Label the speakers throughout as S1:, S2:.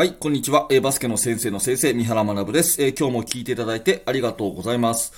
S1: はい、こんにちは。えー、バスケの先生の先生、三原学です、えー、今日も聞いていただいてありがとうございます。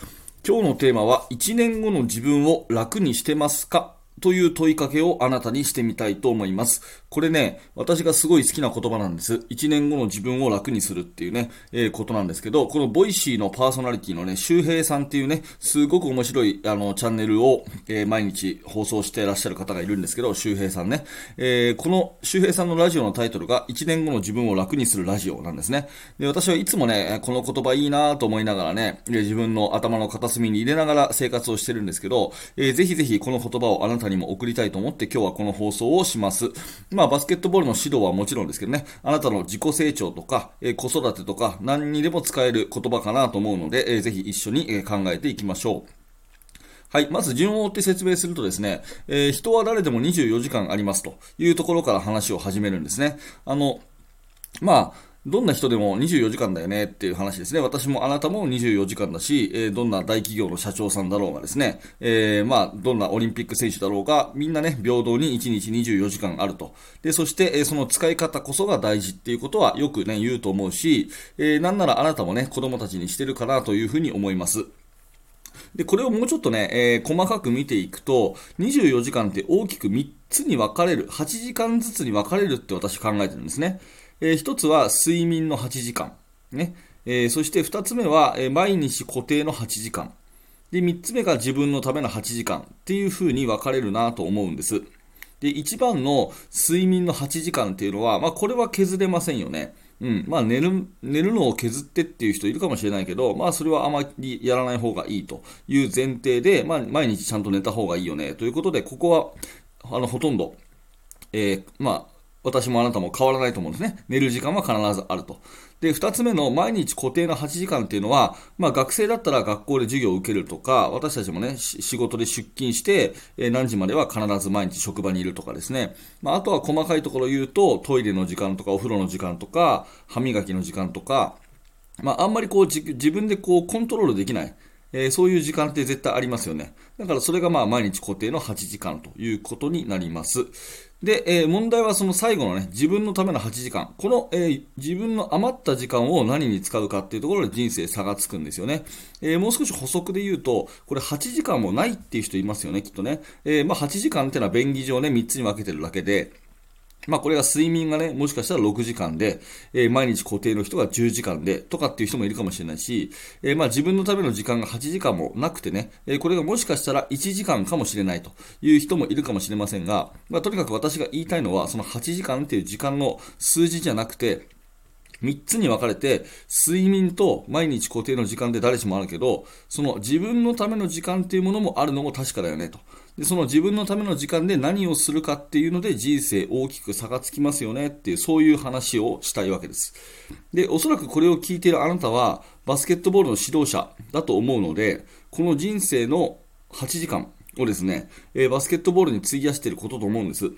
S1: 今日のテーマは、1年後の自分を楽にしてますか？という問いかけをあなたにしてみたいと思います。これね、私がすごい好きな言葉なんです。1年後の自分を楽にするっていうね、えー、ことなんですけど、この Voicy のパーソナリティのね、周平さんっていうね、すごく面白いあのチャンネルを、えー、毎日放送していらっしゃる方がいるんですけど、周平さんね。えー、この周平さんのラジオのタイトルが1年後の自分を楽にするラジオなんですね。で、私はいつもね、この言葉いいなと思いながらね、自分の頭の片隅に入れながら生活をしてるんですけど、えー、ぜひぜひこの言葉をあなたにも送りたいと思って今日はこの放送をします。まあ、バスケットボールの指導はもちろんですけどね、あなたの自己成長とか、えー、子育てとか、何にでも使える言葉かなと思うので、えー、ぜひ一緒に、え考えていきましょう。はい。まず順を追って説明するとですね、えー、人は誰でも24時間ありますというところから話を始めるんですね。あの、まあ、どんな人でも24時間だよねっていう話ですね。私もあなたも24時間だし、えー、どんな大企業の社長さんだろうがですね、えー、まあ、どんなオリンピック選手だろうが、みんなね、平等に1日24時間あると。で、そして、えー、その使い方こそが大事っていうことはよくね、言うと思うし、え、なんならあなたもね、子供たちにしてるかなというふうに思います。で、これをもうちょっとね、えー、細かく見ていくと、24時間って大きく3つに分かれる、8時間ずつに分かれるって私考えてるんですね。えー、1つは睡眠の8時間。ね。えー、そして2つ目は、え、毎日固定の8時間。で、3つ目が自分のための8時間っていう風に分かれるなと思うんです。で、一番の睡眠の8時間っていうのは、まあ、これは削れませんよね。うん。まあ、寝る、寝るのを削ってっていう人いるかもしれないけど、まあ、それはあまりやらない方がいいという前提で、まあ、毎日ちゃんと寝た方がいいよね。ということで、ここは、あの、ほとんど、えー、まあ、私もあなたも変わらないと思うんですね。寝る時間は必ずあると。で、二つ目の毎日固定の8時間っていうのは、まあ学生だったら学校で授業を受けるとか、私たちもね、仕事で出勤して、え、何時までは必ず毎日職場にいるとかですね。まああとは細かいところを言うと、トイレの時間とかお風呂の時間とか、歯磨きの時間とか、まああんまりこう自分でこうコントロールできない。えー、そういう時間って絶対ありますよね。だからそれがまあ毎日固定の8時間ということになります。で、えー、問題はその最後のね、自分のための8時間。この、えー、自分の余った時間を何に使うかっていうところで人生差がつくんですよね。えー、もう少し補足で言うと、これ8時間もないっていう人いますよね、きっとね。えまあ8時間っていうのは便宜上ね、3つに分けてるだけで、まあこれが睡眠がね、もしかしたら6時間で、えー、毎日固定の人が10時間で、とかっていう人もいるかもしれないし、えー、まあ自分のための時間が8時間もなくてね、えー、これがもしかしたら1時間かもしれないという人もいるかもしれませんが、まあとにかく私が言いたいのは、その8時間っていう時間の数字じゃなくて、3つに分かれて、睡眠と毎日固定の時間で誰しもあるけど、その自分のための時間っていうものもあるのも確かだよねと。で、その自分のための時間で何をするかっていうので人生大きく差がつきますよねっていう、そういう話をしたいわけです。で、おそらくこれを聞いているあなたは、バスケットボールの指導者だと思うので、この人生の8時間をですね、えー、バスケットボールに費やしていることと思うんです。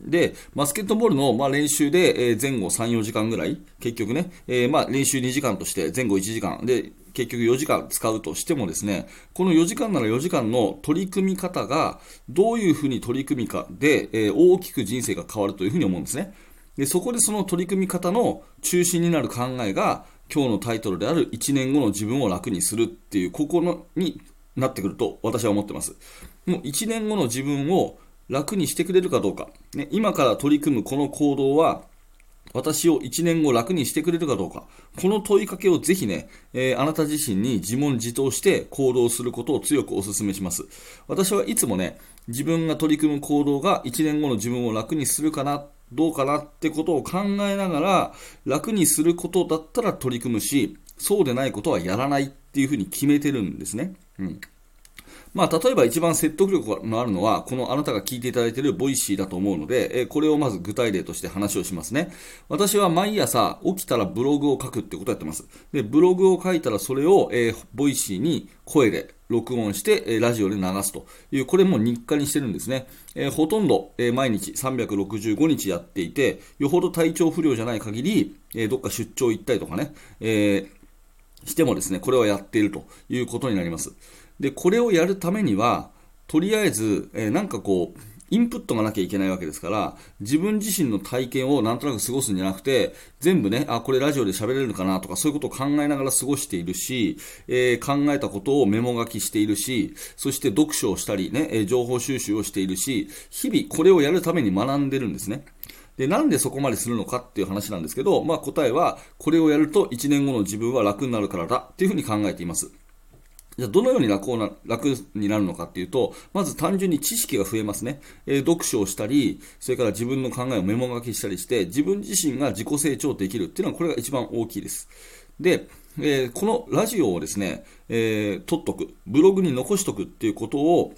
S1: で、バスケットボールの、まあ、練習で、え、前後3、4時間ぐらい、結局ね、えー、まあ、練習2時間として前後1時間で、結局4時間使うとしてもですね、この4時間なら4時間の取り組み方がどういうふうに取り組みかで、えー、大きく人生が変わるというふうに思うんですね。で、そこでその取り組み方の中心になる考えが、今日のタイトルである1年後の自分を楽にするっていう、ここのになってくると私は思ってます。もう1年後の自分を楽にしてくれるかどうか、ね、今から取り組むこの行動は、私を1年後楽にしてくれるかどうか、この問いかけをぜひね、えー、あなた自身に自問自答して行動することを強くお勧めします。私はいつもね、自分が取り組む行動が1年後の自分を楽にするかな、どうかなってことを考えながら、楽にすることだったら取り組むし、そうでないことはやらないっていうふうに決めてるんですね。うんまあ、例えば一番説得力のあるのは、このあなたが聞いていただいている Voicy だと思うので、えこれをまず具体例として話をしますね。私は毎朝起きたらブログを書くってことをやってます。で、ブログを書いたらそれを、え、 Voicy に声で録音して、えラジオで流すという、これも日課にしてるんですね。えー、ほとんど、えー、毎日365日やっていて、よほど体調不良じゃない限り、えー、どっか出張行ったりとかね、えしてもですね、これはやっているということになります。で、これをやるためには、とりあえず、えー、なんかこう、インプットがなきゃいけないわけですから、自分自身の体験をなんとなく過ごすんじゃなくて、全部ね、あ、これラジオで喋れるのかなとか、そういうことを考えながら過ごしているし、えー、考えたことをメモ書きしているし、そして読書をしたりね、え情報収集をしているし、日々これをやるために学んでるんですね。で、なんでそこまでするのかっていう話なんですけど、まあ答えは、これをやると1年後の自分は楽になるからだっていうふうに考えています。じゃどのように楽な楽になるのかっていうと、まず単純に知識が増えますね。えー、読書をしたり、それから自分の考えをメモ書きしたりして、自分自身が自己成長できるっていうのはこれが一番大きいです。で、えー、このラジオをですね、えー、取っとく、ブログに残しとくっていうことを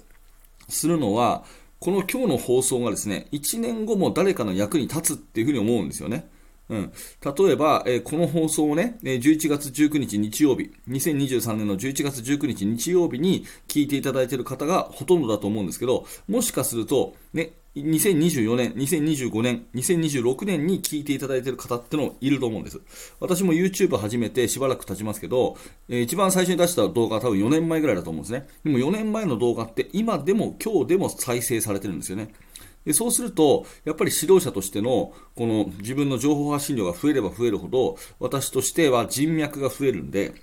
S1: するのは、この今日の放送がですね、1年後も誰かの役に立つっていうふうに思うんですよね。うん、例えば、えー、この放送をねえ、11月19日日曜日、2023年の11月19日日曜日に聞いていただいている方がほとんどだと思うんですけど、もしかすると、ね、2024年、2025年、2026年に聞いていただいている方ってのいると思うんです。私も YouTube 始めてしばらく経ちますけど、えー、一番最初に出した動画は多分4年前ぐらいだと思うんですね。でも4年前の動画って今でも今日でも再生されてるんですよね。でそうすると、やっぱり指導者としての、この自分の情報発信量が増えれば増えるほど、私としては人脈が増えるんで、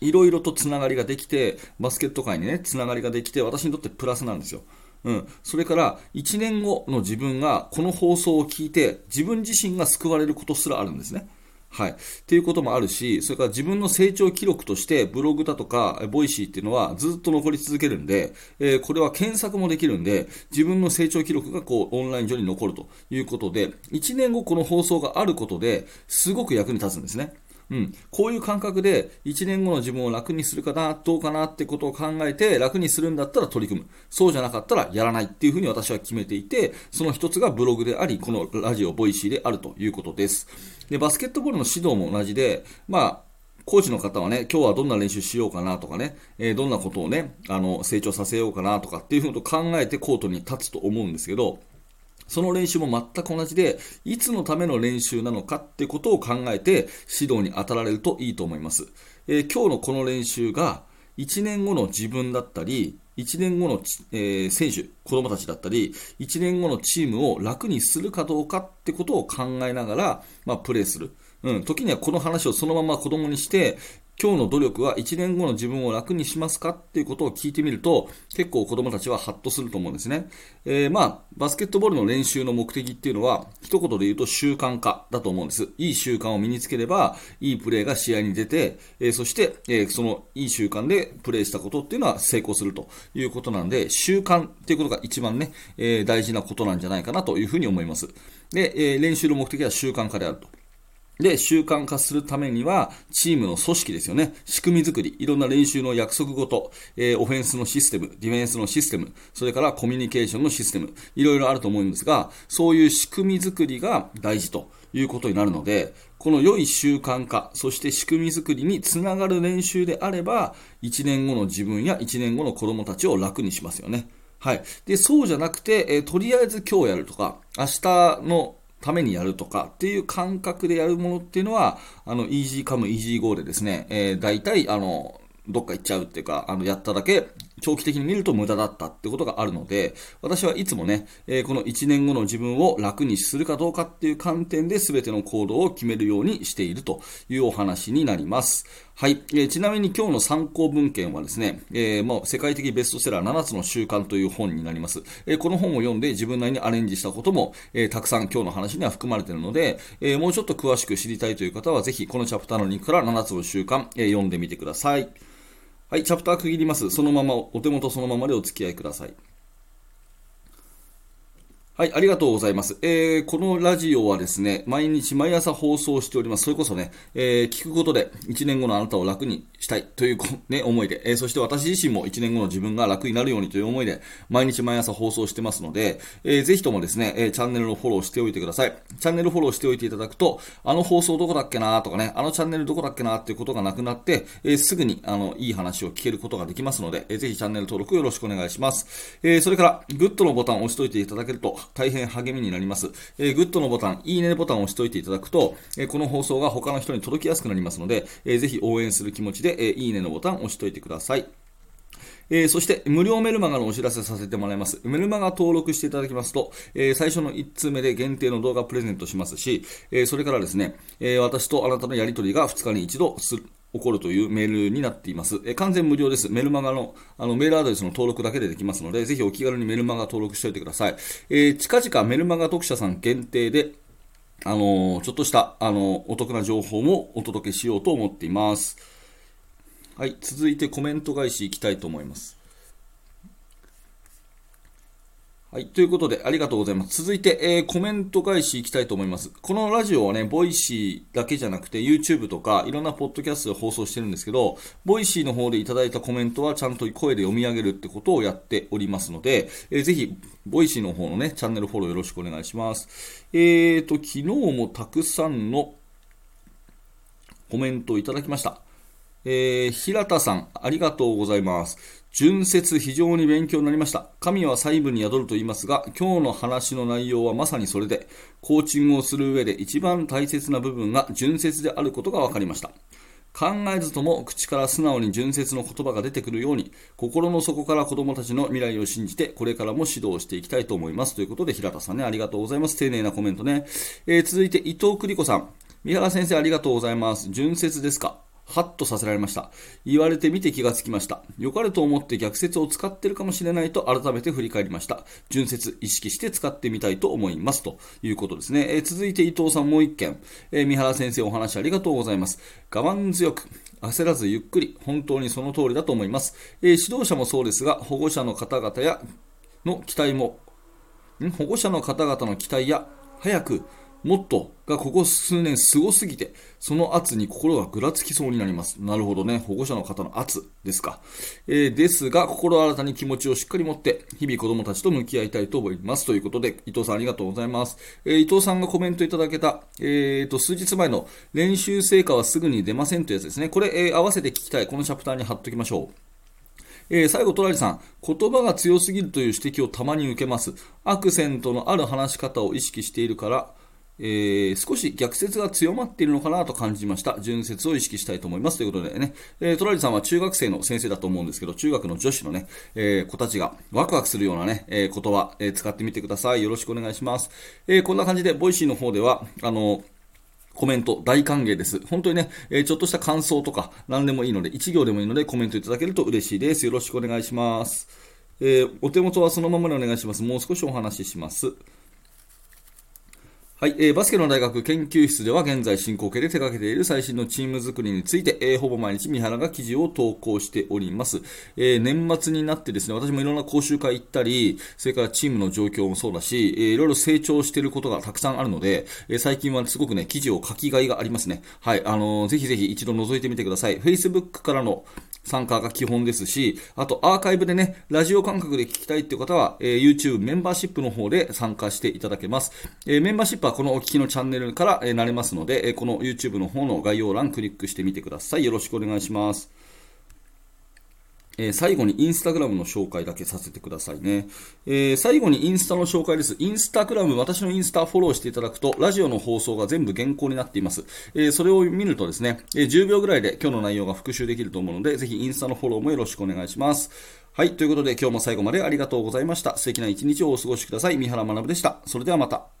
S1: いろいろとつながりができて、バスケット界にね、つながりができて、私にとってプラスなんですよ。うん。それから、1年後の自分がこの放送を聞いて、自分自身が救われることすらあるんですね。はい。っていうこともあるし、それから自分の成長記録として、ブログだとか、 Voicy っていうのはずっと残り続けるんで、えー、これは検索もできるんで、自分の成長記録がこう、オンライン上に残るということで、1年後この放送があることで、すごく役に立つんですね。うん、こういう感覚で1年後の自分を楽にするかな、どうかなってことを考えて楽にするんだったら取り組む。そうじゃなかったらやらないっていうふうに私は決めていて、その一つがブログであり、このラジオ、 Voicy であるということです。で、バスケットボールの指導も同じで、まあ、コーチの方はね、今日はどんな練習しようかなとかね、えー、どんなことをね、あの、成長させようかなとかっていうふうに考えてコートに立つと思うんですけど、その練習も全く同じで、いつのための練習なのかってことを考えて指導に当たられるといいと思います。えー、今日のこの練習が1年後の自分だったり、1年後の、えー、選手、子供たちだったり、1年後のチームを楽にするかどうかってことを考えながら、まあ、プレーする。うん、時にはこの話をそのまま子供にして、今日の努力は1年後の自分を楽にしますかっていうことを聞いてみると、結構子供たちはハッとすると思うんですね。えー、まあ、バスケットボールの練習の目的っていうのは、一言で言うと習慣化だと思うんです。いい習慣を身につければ、いいプレーが試合に出て、えー、そして、えー、そのいい習慣でプレーしたことっていうのは成功するということなんで、習慣っていうことが一番ね、え大事なことなんじゃないかなというふうに思います。で、え練習の目的は習慣化であると。で、習慣化するためには、チームの組織ですよね。仕組み作り、いろんな練習の約束ごと、えー、オフェンスのシステム、ディフェンスのシステム、それからコミュニケーションのシステム、いろいろあると思うんですが、そういう仕組み作りが大事ということになるので、この良い習慣化、そして仕組み作りにつながる練習であれば、1年後の自分や1年後の子供たちを楽にしますよね。はい。で、そうじゃなくて、えー、とりあえず今日やるとか、明日のためにやるとかっていう感覚でやるものっていうのは、あの、イージーカム、イージーゴーでですね、えー、大体、あの、どっか行っちゃうっていうか、あの、やっただけ、長期的に見ると無駄だったってことがあるので、私はいつもね、えー、この1年後の自分を楽にするかどうかっていう観点で全ての行動を決めるようにしているというお話になります。はい。えー、ちなみに今日の参考文献はですね、えー、もう世界的ベストセラー7つの習慣という本になります。えー、この本を読んで自分なりにアレンジしたことも、え、たくさん今日の話には含まれているので、え、もうちょっと詳しく知りたいという方はぜひこのチャプターのリンクから7つの習慣、え、読んでみてください。はい、チャプター区切ります。そのまま、お手元そのままでお付き合いください。はい、ありがとうございます。えー、このラジオはですね、毎日毎朝放送しております。それこそね、えー、聞くことで1年後のあなたを楽にしたいという ね、思いで、えー、そして私自身も1年後の自分が楽になるようにという思いで、毎日毎朝放送してますので、えー、ぜひともですね、えー、チャンネルのフォローしておいてください。チャンネルフォローしておいていただくと、あの放送どこだっけなとかね、あのチャンネルどこだっけなっていうことがなくなって、えー、すぐに、あの、いい話を聞けることができますので、えー、ぜひチャンネル登録よろしくお願いします。えー、それから、グッドのボタンを押しといていただけると、大変励みになります。えー、グッドのボタン、いいねボタンを押しといていただくと、えー、この放送が他の人に届きやすくなりますので、えー、ぜひ応援する気持ちで、え、いいねのボタンを押しといてください。えー、そして、無料メルマガのお知らせさせてもらいます。メルマガ登録していただきますと、えー、最初の1通目で限定の動画プレゼントしますし、えー、それからですね、え私とあなたのやりとりが2日に1度する、起こるというメールになっています。え完全無料です。メルマガのあのメールアドレスの登録だけでできますので、ぜひお気軽にメルマガ登録しておいてください。えー、近々メルマガ読者さん限定で、あのー、ちょっとした、あのー、お得な情報もお届けしようと思っています。はい、続いてコメント返しいきたいと思います。はい。ということで、ありがとうございます。続いて、えー、コメント返しいきたいと思います。このラジオはね、 Voicy だけじゃなくて、YouTube とか、いろんなポッドキャストで放送してるんですけど、 Voicy の方でいただいたコメントは、ちゃんと声で読み上げるってことをやっておりますので、えー、ぜひ、 Voicy の方のね、チャンネルフォローよろしくお願いします。えーと、昨日もたくさんのコメントをいただきました。えー、平田さん、ありがとうございます。純説非常に勉強になりました。神は細部に宿ると言いますが、今日の話の内容はまさにそれで、コーチングをする上で一番大切な部分が純説であることが分かりました。考えずとも口から素直に純説の言葉が出てくるように、心の底から子供たちの未来を信じて、これからも指導していきたいと思います。ということで、平田さんね、ありがとうございます。丁寧なコメントね。えー、続いて、伊藤栗子さん。三原先生、ありがとうございます。純説ですか？ハッとさせられました。言われてみて気がつきました。良かれと思って逆説を使ってるかもしれないと改めて振り返りました。順説意識して使ってみたいと思います。ということですね。えー、続いて伊藤さんもう一件。えー、三原先生お話ありがとうございます。我慢強く、焦らずゆっくり、本当にその通りだと思います。えー、指導者もそうですが、保護者の方々やの期待も、保護者の方々の期待や、早くもっとがここ数年すごすぎて、その圧に心がぐらつきそうになります。なるほどね。保護者の方の圧ですか。えー、ですが、心新たに気持ちをしっかり持って、日々子供たちと向き合いたいと思います。ということで、伊藤さんありがとうございます。えー、伊藤さんがコメントいただけた、えーと、数日前の練習成果はすぐに出ませんというやつですね。これ、えー、合わせて聞きたい。このチャプターに貼っときましょう。えー、最後、トラリさん、言葉が強すぎるという指摘をたまに受けます。アクセントのある話し方を意識しているから、えー、少し逆接が強まっているのかなと感じました。順接を意識したいと思います。ということでね、えー、トラリさんは中学生の先生だと思うんですけど、中学の女子のね、えー、子たちがワクワクするようなね、えー、言葉、えー、使ってみてください。よろしくお願いします。えー、こんな感じで、 Voicy の方では、あの、コメント大歓迎です。本当にね、えー、ちょっとした感想とか何でもいいので、1行でもいいのでコメントいただけると嬉しいです。よろしくお願いします。えー、お手元はそのままでお願いします。もう少しお話しします。はい、えー、バスケの大学研究室では現在進行形で手掛けている最新のチーム作りについて、えー、ほぼ毎日三原が記事を投稿しております、えー、年末になってですね、私もいろんな講習会行ったり、それからチームの状況もそうだし、えー、いろいろ成長していることがたくさんあるので、えー、最近はすごくね、記事を書きがいがありますね。はい、あのー、ぜひぜひ一度覗いてみてください。Facebook からの参加が基本ですし、あとアーカイブでね、ラジオ感覚で聞きたいっていう方は、えー、YouTube メンバーシップの方で参加していただけます。えー、メンバーシップはこのお聞きのチャンネルから、えー、なれますので、え、この YouTube の方の概要欄クリックしてみてください。よろしくお願いします。えー、最後にインスタグラムの紹介だけさせてくださいね。えー、最後にインスタの紹介です。インスタグラム、私のインスタフォローしていただくと、ラジオの放送が全部原稿になっています。えー、それを見るとですね、え10秒ぐらいで今日の内容が復習できると思うので、ぜひインスタのフォローもよろしくお願いします。はい、ということで今日も最後までありがとうございました。素敵な一日をお過ごしください。三原学でした。それではまた。